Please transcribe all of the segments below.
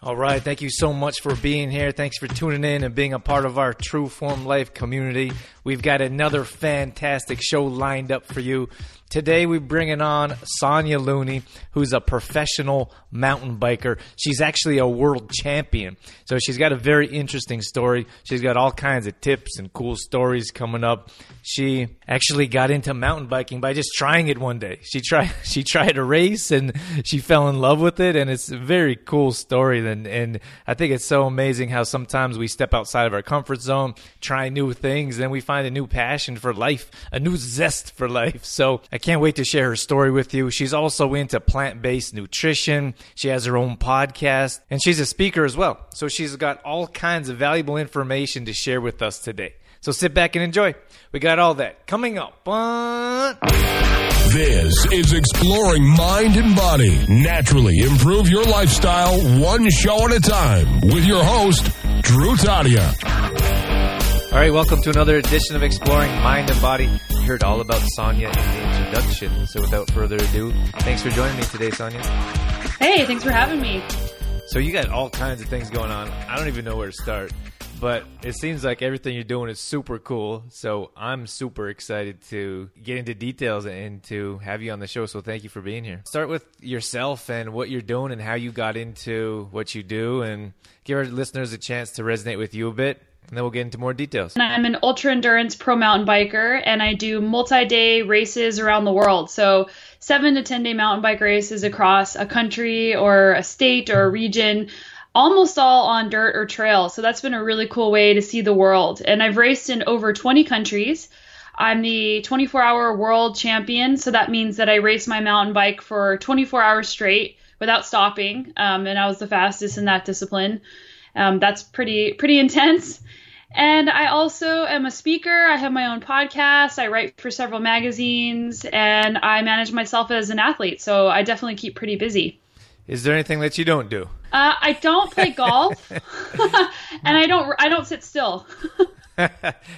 All right. Thank you so much for being here. Thanks for tuning in and being a part of our True Form Life community. We've got another fantastic show lined up for you. Today we're bringing on Sonya Looney, who's a professional mountain biker. She's actually a world champion. So she's got a very interesting story. She's got all kinds of tips and cool stories coming up. She actually got into mountain biking by just trying it one day. She tried she tried a race and she fell in love with it and it's a very cool story and and I think it's so amazing how sometimes we step outside of our comfort zone, try new things, and we find a new passion for life, a new zest for life. So can't wait to share her story with you. She's also into plant based nutrition. She has her own podcast and she's a speaker as well. So she's got all kinds of valuable information to share with us today. So sit back and enjoy. We got all that coming up. This is Exploring Mind and Body. Naturally improve your lifestyle one show at a time with your host, Drew Tadia. All right, welcome to another edition of Exploring Mind and Body. You heard all about Sonya in the introduction. So without further ado, thanks for joining me today, Sonya. Hey, thanks for having me. So you got all kinds of things going on. I don't even know where to start. But it seems like everything you're doing is super cool. So I'm super excited to get into details and to have you on the show. So thank you for being here. Start with yourself and what you're doing and how you got into what you do and give our listeners a chance to resonate with you a bit. And then we'll get into more details. I'm an ultra endurance pro mountain biker and I do multi day races around the world. So, seven to 10 day mountain bike races across a country or a state or a region almost all on dirt or trail. So that's been a really cool way to see the world. And I've raced in over 20 countries. I'm the 24 hour world champion. So that means that I race my mountain bike for 24 hours straight without stopping. Um, and I was the fastest in that discipline. Um, that's pretty, pretty intense. And I also am a speaker. I have my own podcast. I write for several magazines and I manage myself as an athlete. So I definitely keep pretty busy. Is there anything that you don't do? Uh, I don't play golf, and I don't. I don't sit still.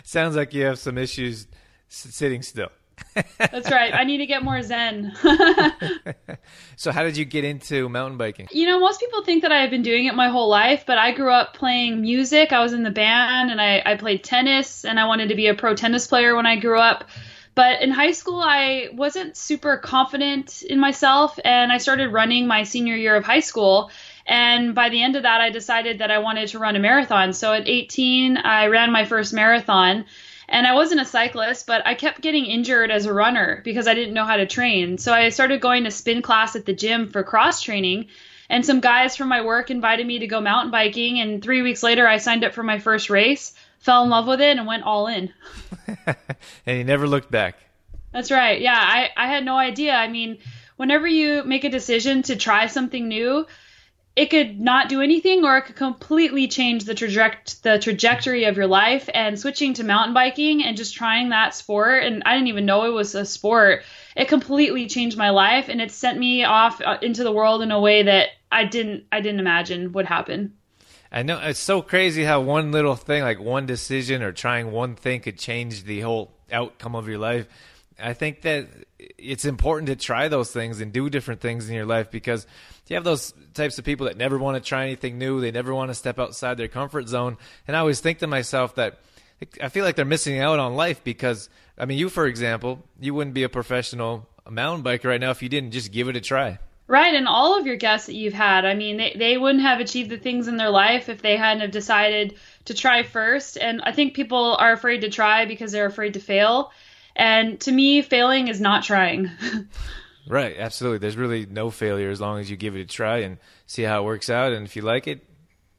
Sounds like you have some issues sitting still. That's right. I need to get more zen. so, how did you get into mountain biking? You know, most people think that I have been doing it my whole life, but I grew up playing music. I was in the band, and I, I played tennis, and I wanted to be a pro tennis player when I grew up. But in high school, I wasn't super confident in myself, and I started running my senior year of high school. And by the end of that, I decided that I wanted to run a marathon. So at 18, I ran my first marathon. And I wasn't a cyclist, but I kept getting injured as a runner because I didn't know how to train. So I started going to spin class at the gym for cross training. And some guys from my work invited me to go mountain biking. And three weeks later, I signed up for my first race, fell in love with it, and went all in. and you never looked back. That's right. Yeah, I, I had no idea. I mean, whenever you make a decision to try something new, it could not do anything or it could completely change the traject the trajectory of your life. And switching to mountain biking and just trying that sport and I didn't even know it was a sport it completely changed my life. And it sent me off uh, into the world in a way that I didn't I didn't imagine would happen. I know it's so crazy how one little thing like one decision or trying one thing could change the whole outcome of your life I think that it's important to try those things and do different things in your life because you have those types of people that never want to try anything new. They never want to step outside their comfort zone. And I always think to myself that I feel like they're missing out on life because, I mean, you, for example, you wouldn't be a professional mountain biker right now if you didn't just give it a try. Right, and all of your guests that you've had, I mean, they, they wouldn't have achieved the things in their life if they hadn't have decided to try first. And I think people are afraid to try because they're afraid to fail. And to me, failing is not trying. right, absolutely. There's really no failure as long as you give it a try and see how it works out. And if you like it,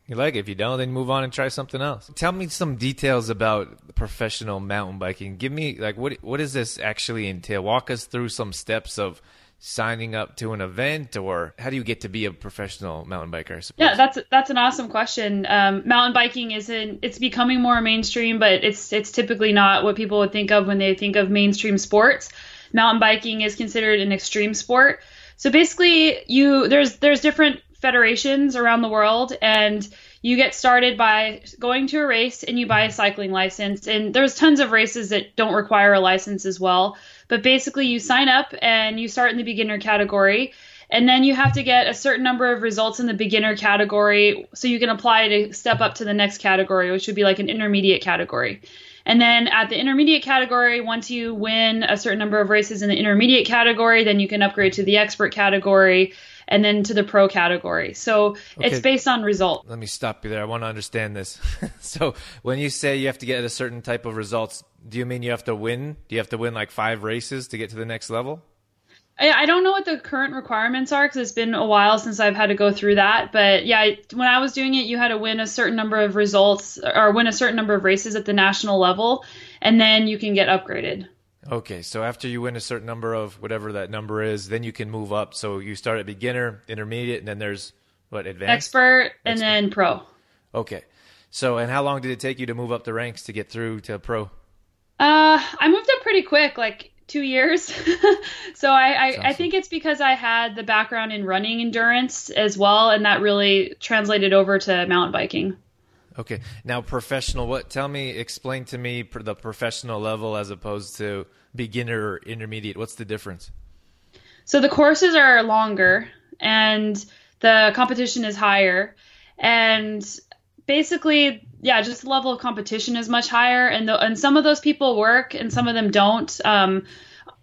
you like it. If you don't, then move on and try something else. Tell me some details about professional mountain biking. Give me like what what does this actually entail? Walk us through some steps of signing up to an event, or how do you get to be a professional mountain biker? I? Yeah, that's that's an awesome question. Um, mountain biking isn't it's becoming more mainstream, but it's it's typically not what people would think of when they think of mainstream sports. Mountain biking is considered an extreme sport. So basically, you there's there's different federations around the world, and you get started by going to a race and you buy a cycling license. And there's tons of races that don't require a license as well. But basically, you sign up and you start in the beginner category. And then you have to get a certain number of results in the beginner category so you can apply to step up to the next category, which would be like an intermediate category. And then at the intermediate category, once you win a certain number of races in the intermediate category, then you can upgrade to the expert category and then to the pro category. So okay. it's based on result. Let me stop you there. I want to understand this. so when you say you have to get a certain type of results, do you mean you have to win? Do you have to win like five races to get to the next level? I don't know what the current requirements are because it's been a while since I've had to go through that. But yeah, when I was doing it, you had to win a certain number of results or win a certain number of races at the national level, and then you can get upgraded. Okay, so after you win a certain number of whatever that number is, then you can move up. So you start at beginner, intermediate, and then there's what advanced, expert, and Expert. then pro. Okay, so and how long did it take you to move up the ranks to get through to pro? Uh, I moved up pretty quick, like two years. so I, I, awesome. I think it's because I had the background in running endurance as well, and that really translated over to mountain biking. Okay. Now, professional. What? Tell me. Explain to me the professional level as opposed to beginner or intermediate. What's the difference? So the courses are longer and the competition is higher, and basically, yeah, just the level of competition is much higher, and the, and some of those people work and some of them don't. Um,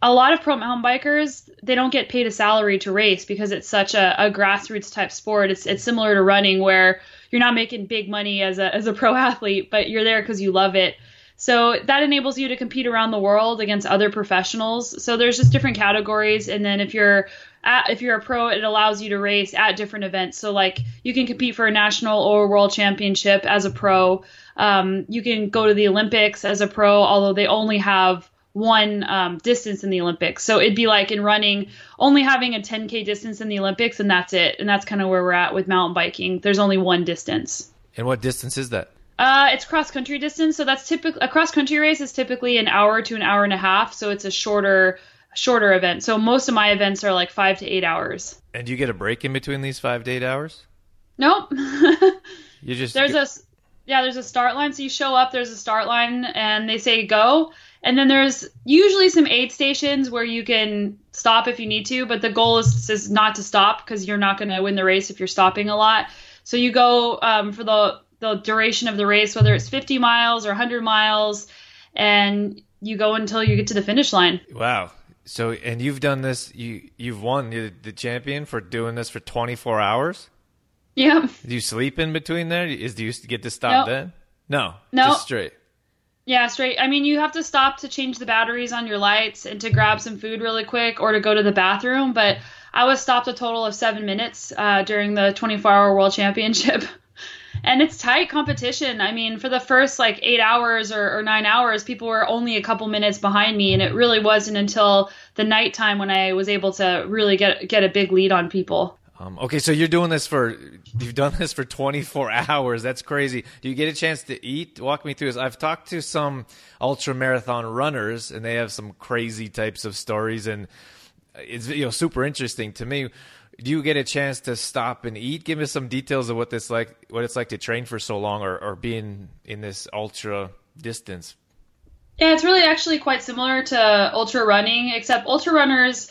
a lot of pro mountain bikers they don't get paid a salary to race because it's such a, a grassroots type sport. It's it's similar to running where you're not making big money as a as a pro athlete, but you're there because you love it. So that enables you to compete around the world against other professionals. So there's just different categories, and then if you're at, if you're a pro, it allows you to race at different events. So like you can compete for a national or world championship as a pro. Um, you can go to the Olympics as a pro, although they only have one um, distance in the Olympics. So it'd be like in running, only having a 10K distance in the Olympics, and that's it. And that's kind of where we're at with mountain biking. There's only one distance. And what distance is that? Uh, it's cross country distance. So that's typically a cross country race is typically an hour to an hour and a half. So it's a shorter shorter event. So most of my events are like five to eight hours. And do you get a break in between these five to eight hours? Nope. you just there's a yeah there's a start line. So you show up. There's a start line, and they say go and then there's usually some aid stations where you can stop if you need to, but the goal is, is not to stop because you're not going to win the race if you're stopping a lot. So you go um, for the the duration of the race, whether it's 50 miles or 100 miles, and you go until you get to the finish line. Wow. So and you've done this. You you've won the, the champion for doing this for 24 hours. Yeah. Do you sleep in between there? Is do you get to stop nope. then? No. No. Just straight. Yeah, straight. I mean, you have to stop to change the batteries on your lights and to grab some food really quick or to go to the bathroom. But I was stopped a total of seven minutes uh, during the 24 hour world championship. and it's tight competition. I mean, for the first like eight hours or, or, nine hours, people were only a couple minutes behind me. And it really wasn't until the nighttime when I was able to really get, get a big lead on people. Um, okay, so you're doing this for you've done this for 24 hours. That's crazy. Do you get a chance to eat? Walk me through this. I've talked to some ultra marathon runners, and they have some crazy types of stories, and it's you know super interesting to me. Do you get a chance to stop and eat? Give us some details of what this like, what it's like to train for so long, or, or being in this ultra distance. Yeah, it's really actually quite similar to ultra running, except ultra runners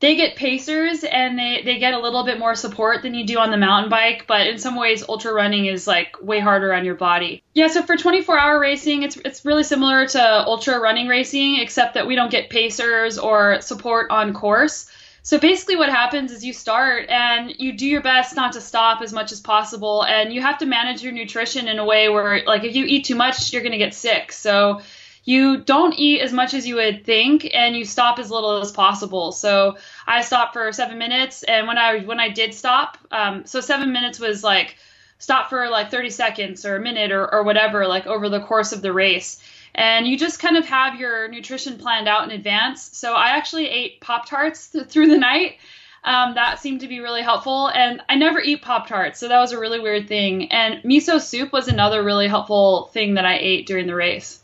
they get pacers and they, they get a little bit more support than you do on the mountain bike, but in some ways ultra running is like way harder on your body. Yeah, so for 24 hour racing, it's it's really similar to ultra running racing, except that we don't get pacers or support on course. So basically what happens is you start and you do your best not to stop as much as possible and you have to manage your nutrition in a way where like if you eat too much, you're going to get sick. So you don't eat as much as you would think and you stop as little as possible so i stopped for seven minutes and when i when i did stop um, so seven minutes was like stop for like 30 seconds or a minute or, or whatever like over the course of the race and you just kind of have your nutrition planned out in advance. So I actually ate Pop Tarts th- through the night. Um, that seemed to be really helpful. And I never eat Pop Tarts, so that was a really weird thing. And miso soup was another really helpful thing that I ate during the race.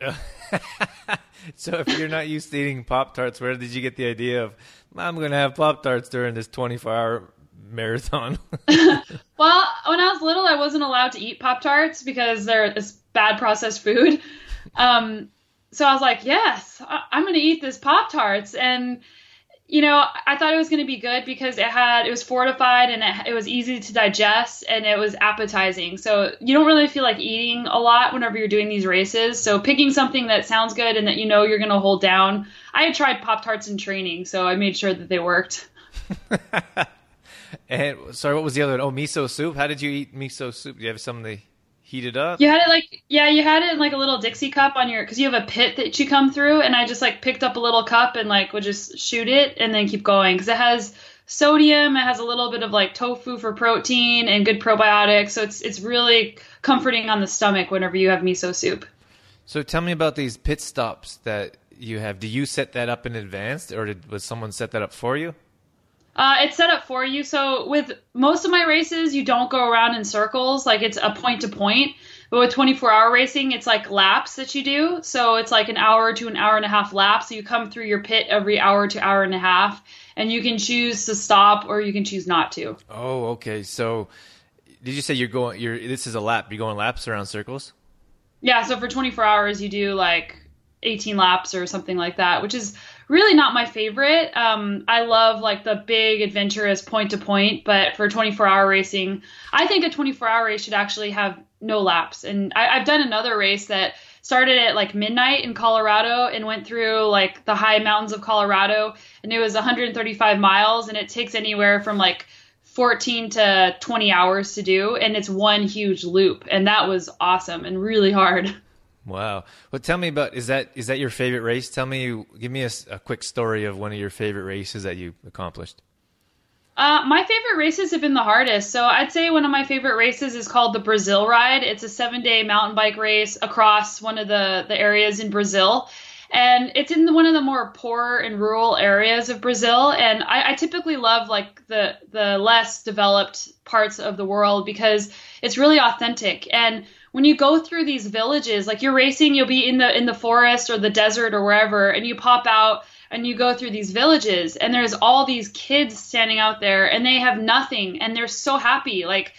so if you're not used to eating Pop Tarts, where did you get the idea of I'm going to have Pop Tarts during this 24 hour marathon? well, when I was little, I wasn't allowed to eat Pop Tarts because they're this bad processed food. Um, so I was like, yes, I- I'm going to eat this Pop Tarts. And you know, I thought it was going to be good because it had it was fortified and it, it was easy to digest and it was appetizing. So you don't really feel like eating a lot whenever you're doing these races. So picking something that sounds good and that you know you're going to hold down. I had tried Pop Tarts in training, so I made sure that they worked. and sorry, what was the other one? Oh, miso soup. How did you eat miso soup? Do you have something heat it up? You had it like yeah, you had it in like a little Dixie cup on your because you have a pit that you come through, and I just like picked up a little cup and like would just shoot it and then keep going because it has sodium, it has a little bit of like tofu for protein and good probiotics, so it's it's really comforting on the stomach whenever you have miso soup. So tell me about these pit stops that you have. Do you set that up in advance, or did was someone set that up for you? Uh, it's set up for you. So with most of my races, you don't go around in circles. Like it's a point to point. But with 24 hour racing, it's like laps that you do. So it's like an hour to an hour and a half lap. So you come through your pit every hour to hour and a half, and you can choose to stop or you can choose not to. Oh, okay. So did you say you're going? You're this is a lap. You're going laps around circles. Yeah. So for 24 hours, you do like 18 laps or something like that, which is really not my favorite. Um, I love like the big adventurous point to point, but for 24 hour racing, I think a 24 hour race should actually have no laps. And I, I've done another race that started at like midnight in Colorado and went through like the high mountains of Colorado, and it was 135 miles, and it takes anywhere from like 14 to 20 hours to do, and it's one huge loop, and that was awesome and really hard. Wow. Well, tell me about is that is that your favorite race? Tell me, give me a, a quick story of one of your favorite races that you accomplished. Uh, my favorite races have been the hardest. So I'd say one of my favorite races is called the Brasil Ride. It's a seven day mountain bike race across one of the, the areas in Brazil. And it's in one of the more poor and rural areas of Brazil. And I, I typically love like the the less developed parts of the world because it's really authentic. And when you go through these villages, like you're racing, you'll be in the in the forest or the desert or wherever, and you pop out and you go through these villages, and there's all these kids standing out there, and they have nothing, and they're so happy. Like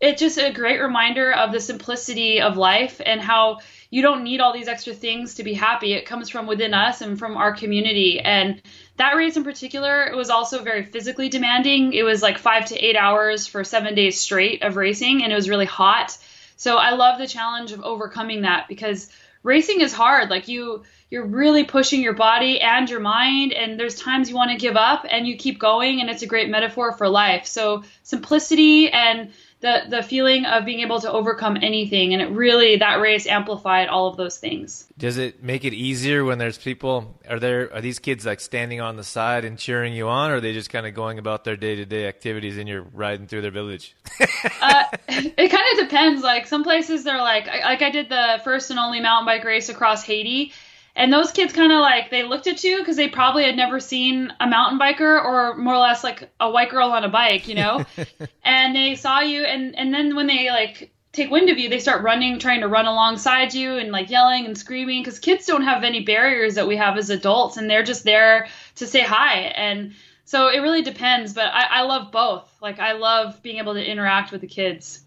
it's just a great reminder of the simplicity of life and how you don't need all these extra things to be happy. It comes from within us and from our community. And that race in particular, it was also very physically demanding. It was like five to eight hours for seven days straight of racing, and it was really hot. So I love the challenge of overcoming that because racing is hard. Like you you're really pushing your body and your mind and there's times you want to give up and you keep going and it's a great metaphor for life. So simplicity and the the feeling of being able to overcome anything. And it really that race amplified all of those things. Does it make it easier when there's people are there are these kids like standing on the side and cheering you on or are they just kind of going about their day-to-day activities and you're riding through their village? Uh, it kind of depends. Like some places they're like like i did the first and only mountain bike race across haiti and those kids kind of like they looked at you because they probably had never seen a mountain biker or more or less like a white girl on a bike, you know. and they saw you, and and then when they like take wind of you, they start running, trying to run alongside you, and like yelling and screaming because kids don't have any barriers that we have as adults, and they're just there to say hi. And so it really depends, but I, I love both. Like I love being able to interact with the kids.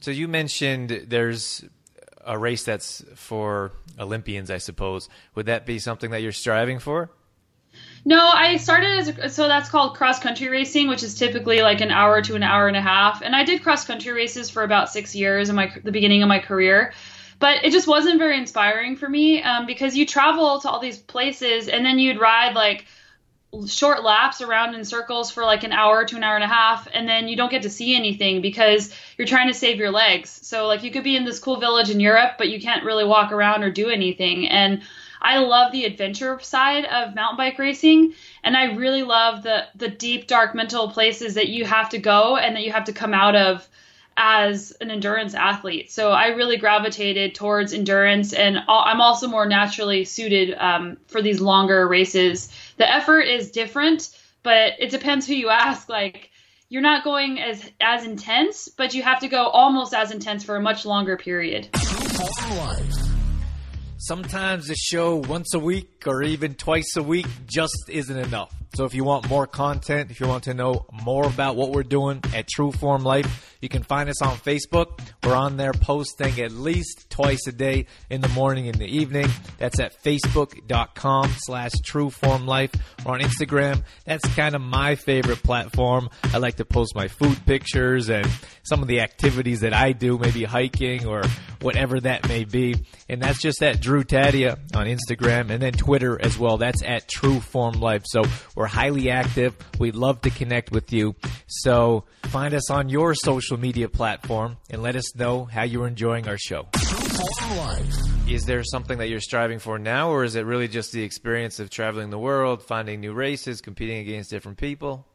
So you mentioned there's a race that's for Olympians, I suppose. Would that be something that you're striving for? No, I started as a, so that's called cross country racing, which is typically like an hour to an hour and a half. And I did cross country races for about six years in my the beginning of my career, but it just wasn't very inspiring for me um, because you travel to all these places and then you'd ride like short laps around in circles for like an hour to an hour and a half and then you don't get to see anything because you're trying to save your legs so like you could be in this cool village in europe but you can't really walk around or do anything and i love the adventure side of mountain bike racing and i really love the the deep dark mental places that you have to go and that you have to come out of as an endurance athlete. So I really gravitated towards endurance, and I'm also more naturally suited um, for these longer races. The effort is different, but it depends who you ask. Like you're not going as as intense, but you have to go almost as intense for a much longer period. Sometimes a show once a week or even twice a week just isn't enough. So if you want more content, if you want to know more about what we're doing at True Form Life, you can find us on Facebook. We're on there posting at least twice a day in the morning and the evening. That's at facebook.com slash True Form trueformlife or on Instagram. That's kind of my favorite platform. I like to post my food pictures and some of the activities that I do, maybe hiking or whatever that may be. And that's just at Drew Tadia on Instagram and then Twitter as well. That's at True Form Life. So we're highly active. We'd love to connect with you. So find us on your social media platform and let us know how you're enjoying our show. Is there something that you're striving for now, or is it really just the experience of traveling the world, finding new races, competing against different people?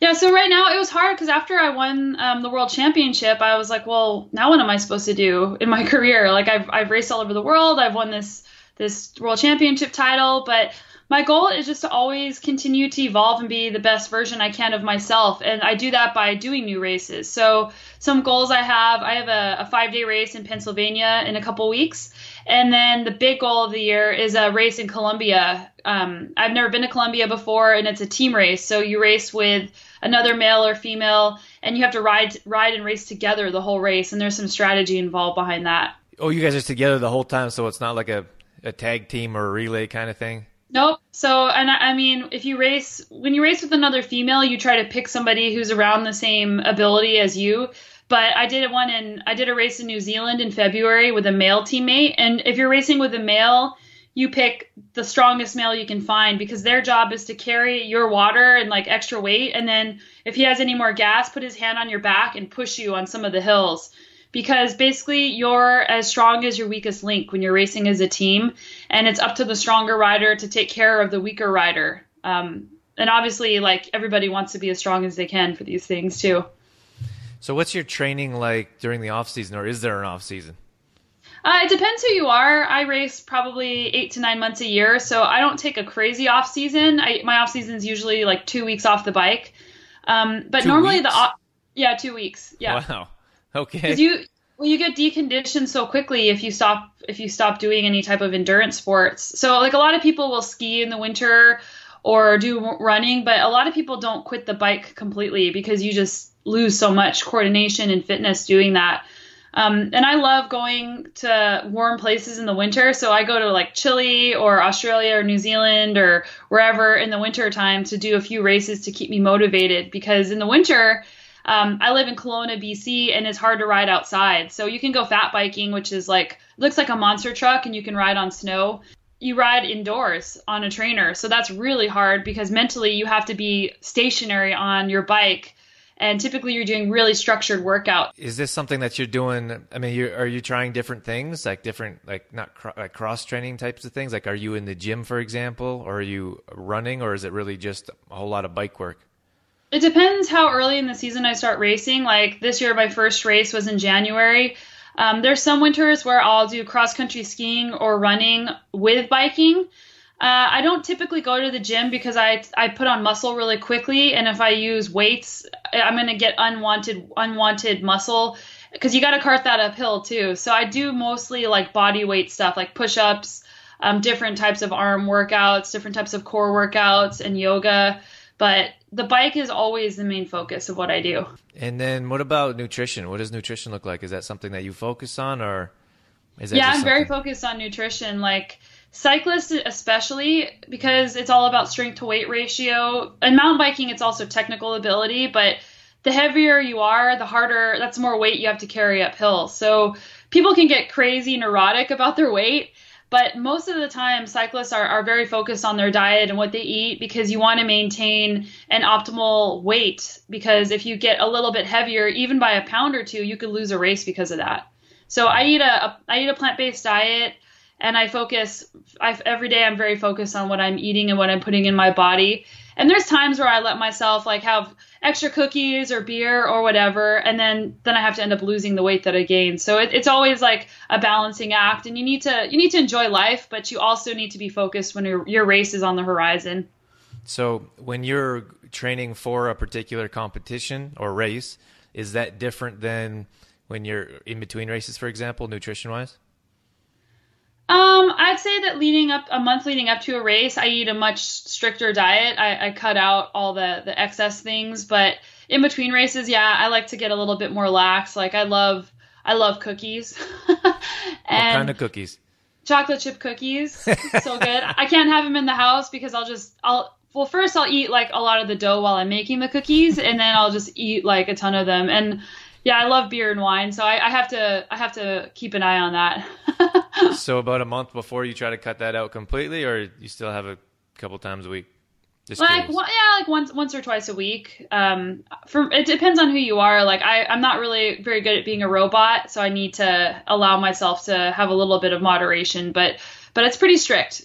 Yeah, so right now it was hard because after I won um, the world championship, I was like, well, now what am I supposed to do in my career? Like I've I've raced all over the world, I've won this this world championship title, but my goal is just to always continue to evolve and be the best version I can of myself. And I do that by doing new races. So, some goals I have I have a, a five day race in Pennsylvania in a couple weeks. And then the big goal of the year is a race in Colombia. Um, I've never been to Colombia before, and it's a team race. So, you race with another male or female, and you have to ride, ride and race together the whole race. And there's some strategy involved behind that. Oh, you guys are together the whole time, so it's not like a, a tag team or a relay kind of thing? Nope. So, and I, I mean, if you race, when you race with another female, you try to pick somebody who's around the same ability as you. But I did one in, I did a race in New Zealand in February with a male teammate. And if you're racing with a male, you pick the strongest male you can find because their job is to carry your water and like extra weight. And then if he has any more gas, put his hand on your back and push you on some of the hills because basically you're as strong as your weakest link when you're racing as a team, and it's up to the stronger rider to take care of the weaker rider. Um, and obviously, like everybody wants to be as strong as they can for these things too. So, what's your training like during the off season, or is there an off season? Uh, it depends who you are. I race probably eight to nine months a year, so I don't take a crazy off season. I, my off season is usually like two weeks off the bike. Um, but two normally weeks? the yeah two weeks yeah. Wow. Okay. Because you well, you get deconditioned so quickly if you stop if you stop doing any type of endurance sports. So like a lot of people will ski in the winter or do running, but a lot of people don't quit the bike completely because you just lose so much coordination and fitness doing that. Um, and I love going to warm places in the winter. So I go to like Chile or Australia or New Zealand or wherever in the winter time to do a few races to keep me motivated because in the winter, um, I live in Kelowna, BC, and it's hard to ride outside. So you can go fat biking, which is like looks like a monster truck, and you can ride on snow. You ride indoors on a trainer, so that's really hard because mentally you have to be stationary on your bike, and typically you're doing really structured workout. Is this something that you're doing? I mean, are you trying different things, like different, like not cr- like cross training types of things? Like, are you in the gym, for example, or are you running, or is it really just a whole lot of bike work? It depends how early in the season I start racing. Like this year, my first race was in January. Um, there's some winters where I'll do cross country skiing or running with biking. Uh, I don't typically go to the gym because I I put on muscle really quickly, and if I use weights, I'm gonna get unwanted unwanted muscle because you got to cart that uphill too. So I do mostly like body weight stuff, like push ups, um, different types of arm workouts, different types of core workouts, and yoga. But the bike is always the main focus of what I do. And then, what about nutrition? What does nutrition look like? Is that something that you focus on, or is that yeah, I'm very focused on nutrition. Like cyclists, especially because it's all about strength to weight ratio. And mountain biking, it's also technical ability, but the heavier you are, the harder. That's more weight you have to carry uphill. So people can get crazy neurotic about their weight. But most of the time, cyclists are, are very focused on their diet and what they eat because you want to maintain an optimal weight. Because if you get a little bit heavier, even by a pound or two, you could lose a race because of that. So I eat a, a I eat a plant based diet, and I focus I, every day. I'm very focused on what I'm eating and what I'm putting in my body. And there's times where I let myself like have extra cookies or beer or whatever, and then then I have to end up losing the weight that I gained. So it, it's always like a balancing act, and you need to you need to enjoy life, but you also need to be focused when your your race is on the horizon. So when you're training for a particular competition or race, is that different than when you're in between races, for example, nutrition wise? Um, I'd say that leading up a month leading up to a race, I eat a much stricter diet. I, I cut out all the the excess things, but in between races, yeah, I like to get a little bit more lax. Like I love I love cookies. and what kind of cookies? Chocolate chip cookies, so good. I can't have them in the house because I'll just I'll well first I'll eat like a lot of the dough while I'm making the cookies, and then I'll just eat like a ton of them. And yeah, I love beer and wine, so I, I have to I have to keep an eye on that. so about a month before you try to cut that out completely, or you still have a couple times a week? Just like yeah, like once once or twice a week. Um, for it depends on who you are. Like I, I'm not really very good at being a robot, so I need to allow myself to have a little bit of moderation. But but it's pretty strict.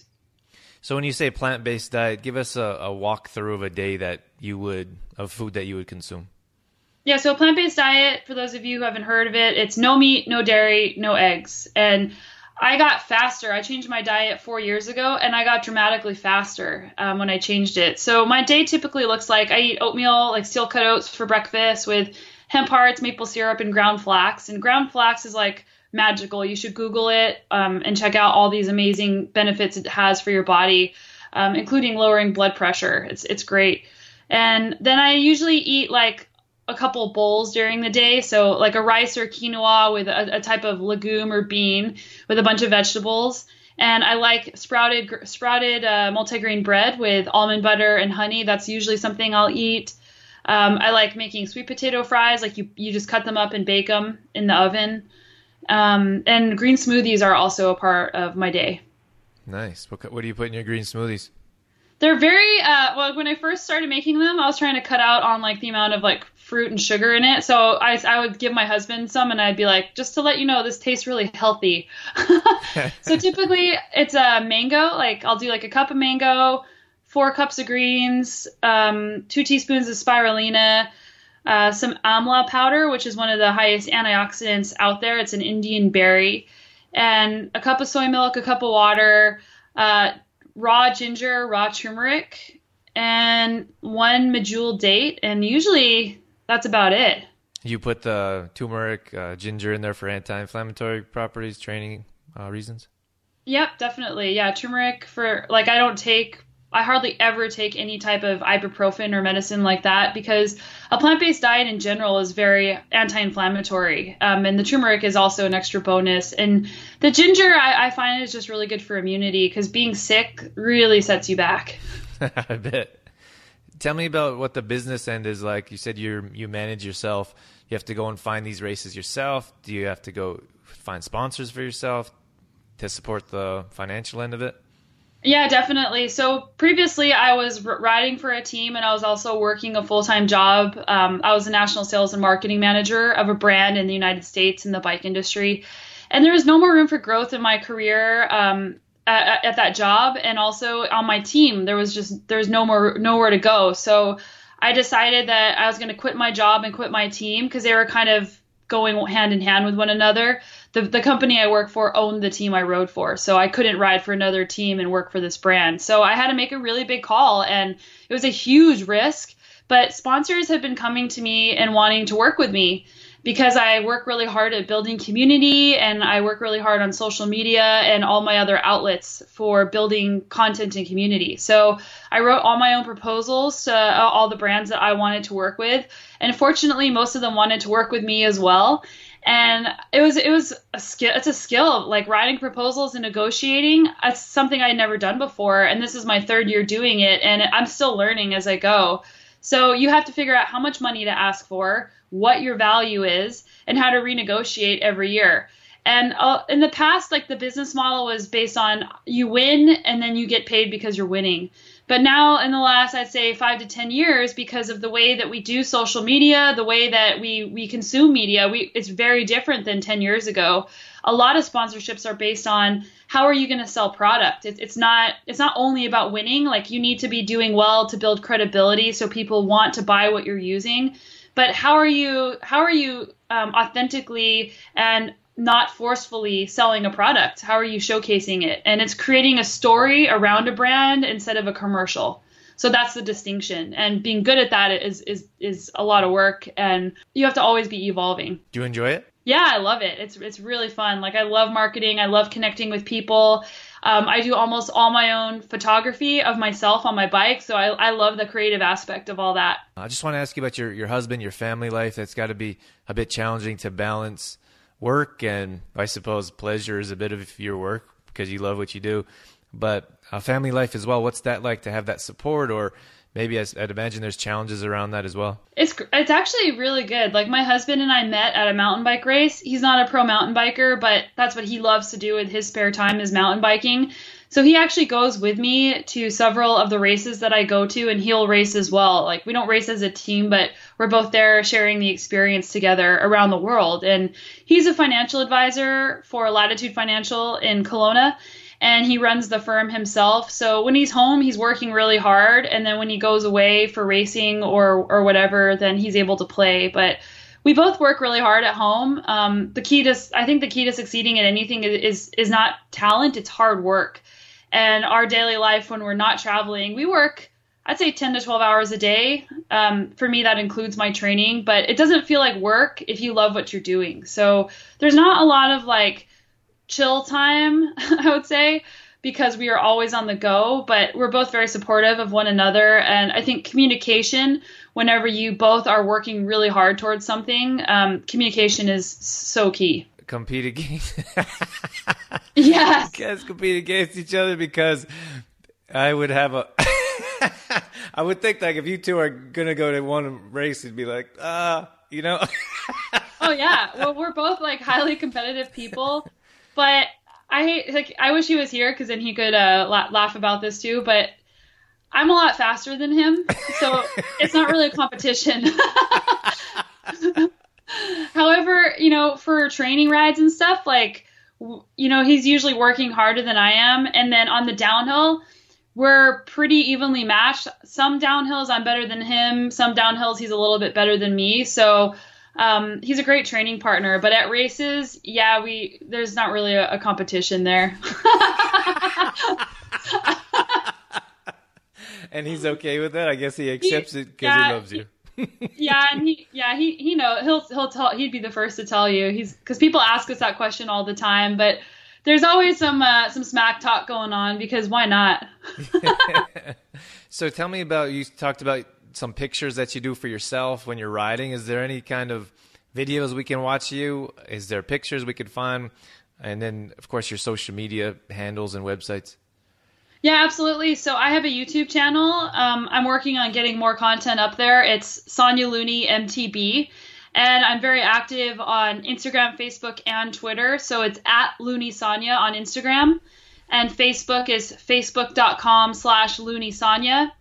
So when you say plant based diet, give us a, a walkthrough of a day that you would of food that you would consume. Yeah, so plant based diet, for those of you who haven't heard of it, it's no meat, no dairy, no eggs. And I got faster. I changed my diet four years ago and I got dramatically faster um, when I changed it. So my day typically looks like I eat oatmeal, like steel cut oats for breakfast with hemp hearts, maple syrup, and ground flax. And ground flax is like magical. You should Google it um, and check out all these amazing benefits it has for your body, um, including lowering blood pressure. It's, it's great. And then I usually eat like a couple bowls during the day. So like a rice or quinoa with a, a, type of legume or bean with a bunch of vegetables. And I like sprouted sprouted uh, multigrain bread with almond butter and honey. That's usually something I'll eat. Um, I like making sweet potato fries. Like you, you just cut them up and bake them in the oven. Um, and green smoothies are also a part of my day. Nice. What, what do you put in your green smoothies? They're very uh, well. When I first started making them, I was trying to cut out on like the amount of like fruit and sugar in it. So I, I would give my husband some and I'd be like, just to let you know, this tastes really healthy. so typically it's a mango. Like I'll do like a cup of mango, four cups of greens, um, two teaspoons of spirulina, uh, some amla powder, which is one of the highest antioxidants out there. It's an Indian berry, and a cup of soy milk, a cup of water, uh, raw ginger, raw turmeric, and one medjool date. And usually that's about it. You put the turmeric, uh, ginger in there for anti-inflammatory properties, training uh, reasons. Yep, definitely. Yeah, turmeric for like I don't take I hardly ever take any type of ibuprofen or medicine like that because a plant-based diet in general is very anti-inflammatory, um, and the turmeric is also an extra bonus. And the ginger, I, I find is just really good for immunity because being sick really sets you back. I bet. Tell me about what the business end is like. You said you you manage yourself. You have to go and find these races yourself. Do you have to go find sponsors for yourself to support the financial end of it? Yeah, definitely. So previously, I was riding for a team, and I was also working a full time job. Um, I was a national sales and marketing manager of a brand in the United States in the bike industry, and there was no more room for growth in my career. Um, at, at that job. And also on my team there was just there's no more nowhere to go. So i decided that i was going to quit my job and quit my team because they were kind of going hand in hand with one another. The, the company i work for owned the team i rode for so i couldn't ride for another team and work for this brand. So i had to make a really big call and it was a huge risk but sponsors have been coming to me and wanting to work with me because I work really hard at building community and I work really hard on social media and all my other outlets for building content and community. So I wrote all my own proposals to uh, all the brands that I wanted to work with. And fortunately, most of them wanted to work with me as well. And it was it was a skill. It's a skill like writing proposals and negotiating. It's something I'd never done before, and this is my third year doing it, and I'm still learning as I go. So you have to figure out how much money to ask for, what your value is, and how to renegotiate every year. And uh, in the past, like the business model was based on you win and then you get paid because you're winning. But now, in the last, I'd say five to 10 years, because of the way that we do social media, the way that we, we consume media, we, it's very different than 10 years ago. a lot of sponsorships are based on how are you going to sell product. It, it's not it's not only about winning. Like you need to be doing well to build credibility, so people want to buy what you're using. But how are you how are you um, authentically and not forcefully selling a product? How are you showcasing it? And it's creating a story around a brand instead of a commercial. So that's the distinction. And being good at that is is is a lot of work and you have to always be evolving. Do you enjoy it? Yeah, I love it. It's it's really fun. Like I love marketing. I love connecting with people. Um, I do almost all my own photography of myself on my bike, so I, I love the creative aspect of all that. I just want to ask you about your, your husband, your family life. That's got to be a bit challenging to balance work and I suppose pleasure is a bit of your work because you love what you do, but a family life as well. What's that like to have that support or maybe I'd imagine there's challenges around that as well. It's it's actually really good. Like my husband and I met at a mountain bike race. He's not a pro mountain biker, but that's what he loves to do with his spare time is mountain biking. So he actually goes with me to several of the races that I go to, and he'll race as well. Like we don't race as a team, but we're both there sharing the experience together around the world. And he's a financial advisor for Latitude Financial in Kelowna, and he runs the firm himself. So when he's home, he's working really hard, and then when he goes away for racing or or whatever, then he's able to play. But we both work really hard at home. Um, the key to I think the key to succeeding at anything is is not talent; it's hard work. And our daily life when we're not traveling, we work. I'd say 10 to 12 hours a day. Um, for me, that includes my training, but it doesn't feel like work if you love what you're doing. So there's not a lot of like chill time, I would say, because we are always on the go, but we're both very supportive of one another. And I think communication, whenever you both are working really hard towards something, um, communication is so key. Compete against. yes. guys compete against each other because I would have a. I would think like if you two are gonna go to one race, it'd be like, uh, you know. oh yeah, well we're both like highly competitive people, but I like I wish he was here because then he could uh, la- laugh about this too. But I'm a lot faster than him, so it's not really a competition. However, you know, for training rides and stuff, like you know, he's usually working harder than I am, and then on the downhill we're pretty evenly matched. Some downhills I'm better than him. Some downhills he's a little bit better than me. So um, he's a great training partner. But at races, yeah, we there's not really a, a competition there. and he's okay with that. I guess he accepts he, it because yeah, he loves you. yeah, and he yeah he he know he'll he'll tell he'd be the first to tell you he's because people ask us that question all the time, but there's always some uh, some smack talk going on because why not? so tell me about you talked about some pictures that you do for yourself when you're riding. Is there any kind of videos we can watch you? Is there pictures we could find? And then of course your social media handles and websites. Yeah, absolutely. So I have a YouTube channel. Um, I'm working on getting more content up there. It's Sonya Looney MTB. And I'm very active on Instagram, Facebook, and Twitter. So it's at Looney Sonya on Instagram. And Facebook is facebook.com slash Looney Sonya.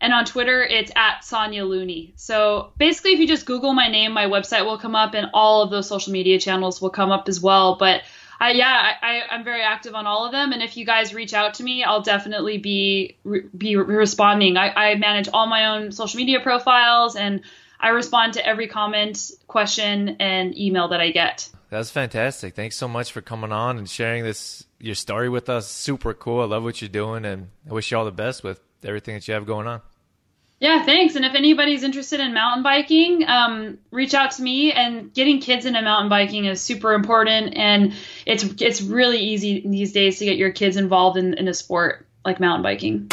And on Twitter, it's at Sonya Looney. So basically, if you just Google my name, my website will come up, and all of those social media channels will come up as well. But I, yeah, I, I'm very active on all of them. And if you guys reach out to me, I'll definitely be be responding. I, I manage all my own social media profiles and I respond to every comment, question, and email that I get. That's fantastic. Thanks so much for coming on and sharing this your story with us. Super cool. I love what you're doing, and I wish you all the best with everything that you have going on. Yeah, thanks. And if anybody's interested in mountain biking, um, reach out to me. And getting kids into mountain biking is super important, and it's it's really easy these days to get your kids involved in, in a sport like mountain biking.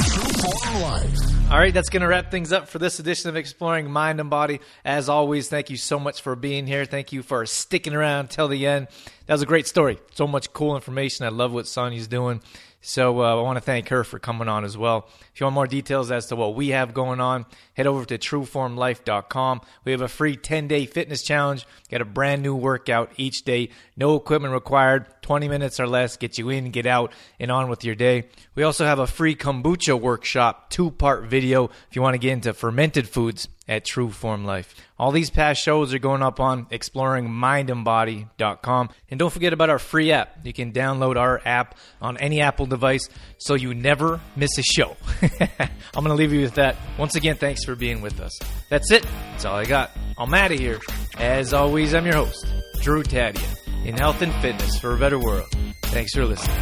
All right, that's going to wrap things up for this edition of Exploring Mind and Body. As always, thank you so much for being here. Thank you for sticking around till the end. That was a great story. So much cool information. I love what Sonya's doing. So uh, I want to thank her for coming on as well. If you want more details as to what we have going on, head over to trueformlife.com. We have a free 10 day fitness challenge. Get a brand new workout each day. No equipment required. 20 minutes or less. Get you in, get out, and on with your day. We also have a free kombucha workshop, two part video if you want to get into fermented foods at True Form Life. All these past shows are going up on exploringmindandbody.com. And don't forget about our free app. You can download our app on any Apple device so you never miss a show. I'm going to leave you with that. Once again, thanks for being with us. That's it. That's all I got. I'm out of here. As always, I'm your host, Drew Tadia, in health and fitness for a better world. Thanks for listening.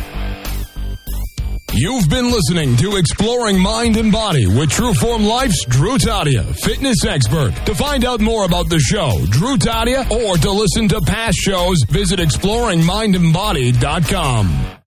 You've been listening to Exploring Mind and Body with Trueform Life's Drew Tadia, fitness expert. To find out more about the show, Drew Tadia, or to listen to past shows, visit exploringmindandbody.com.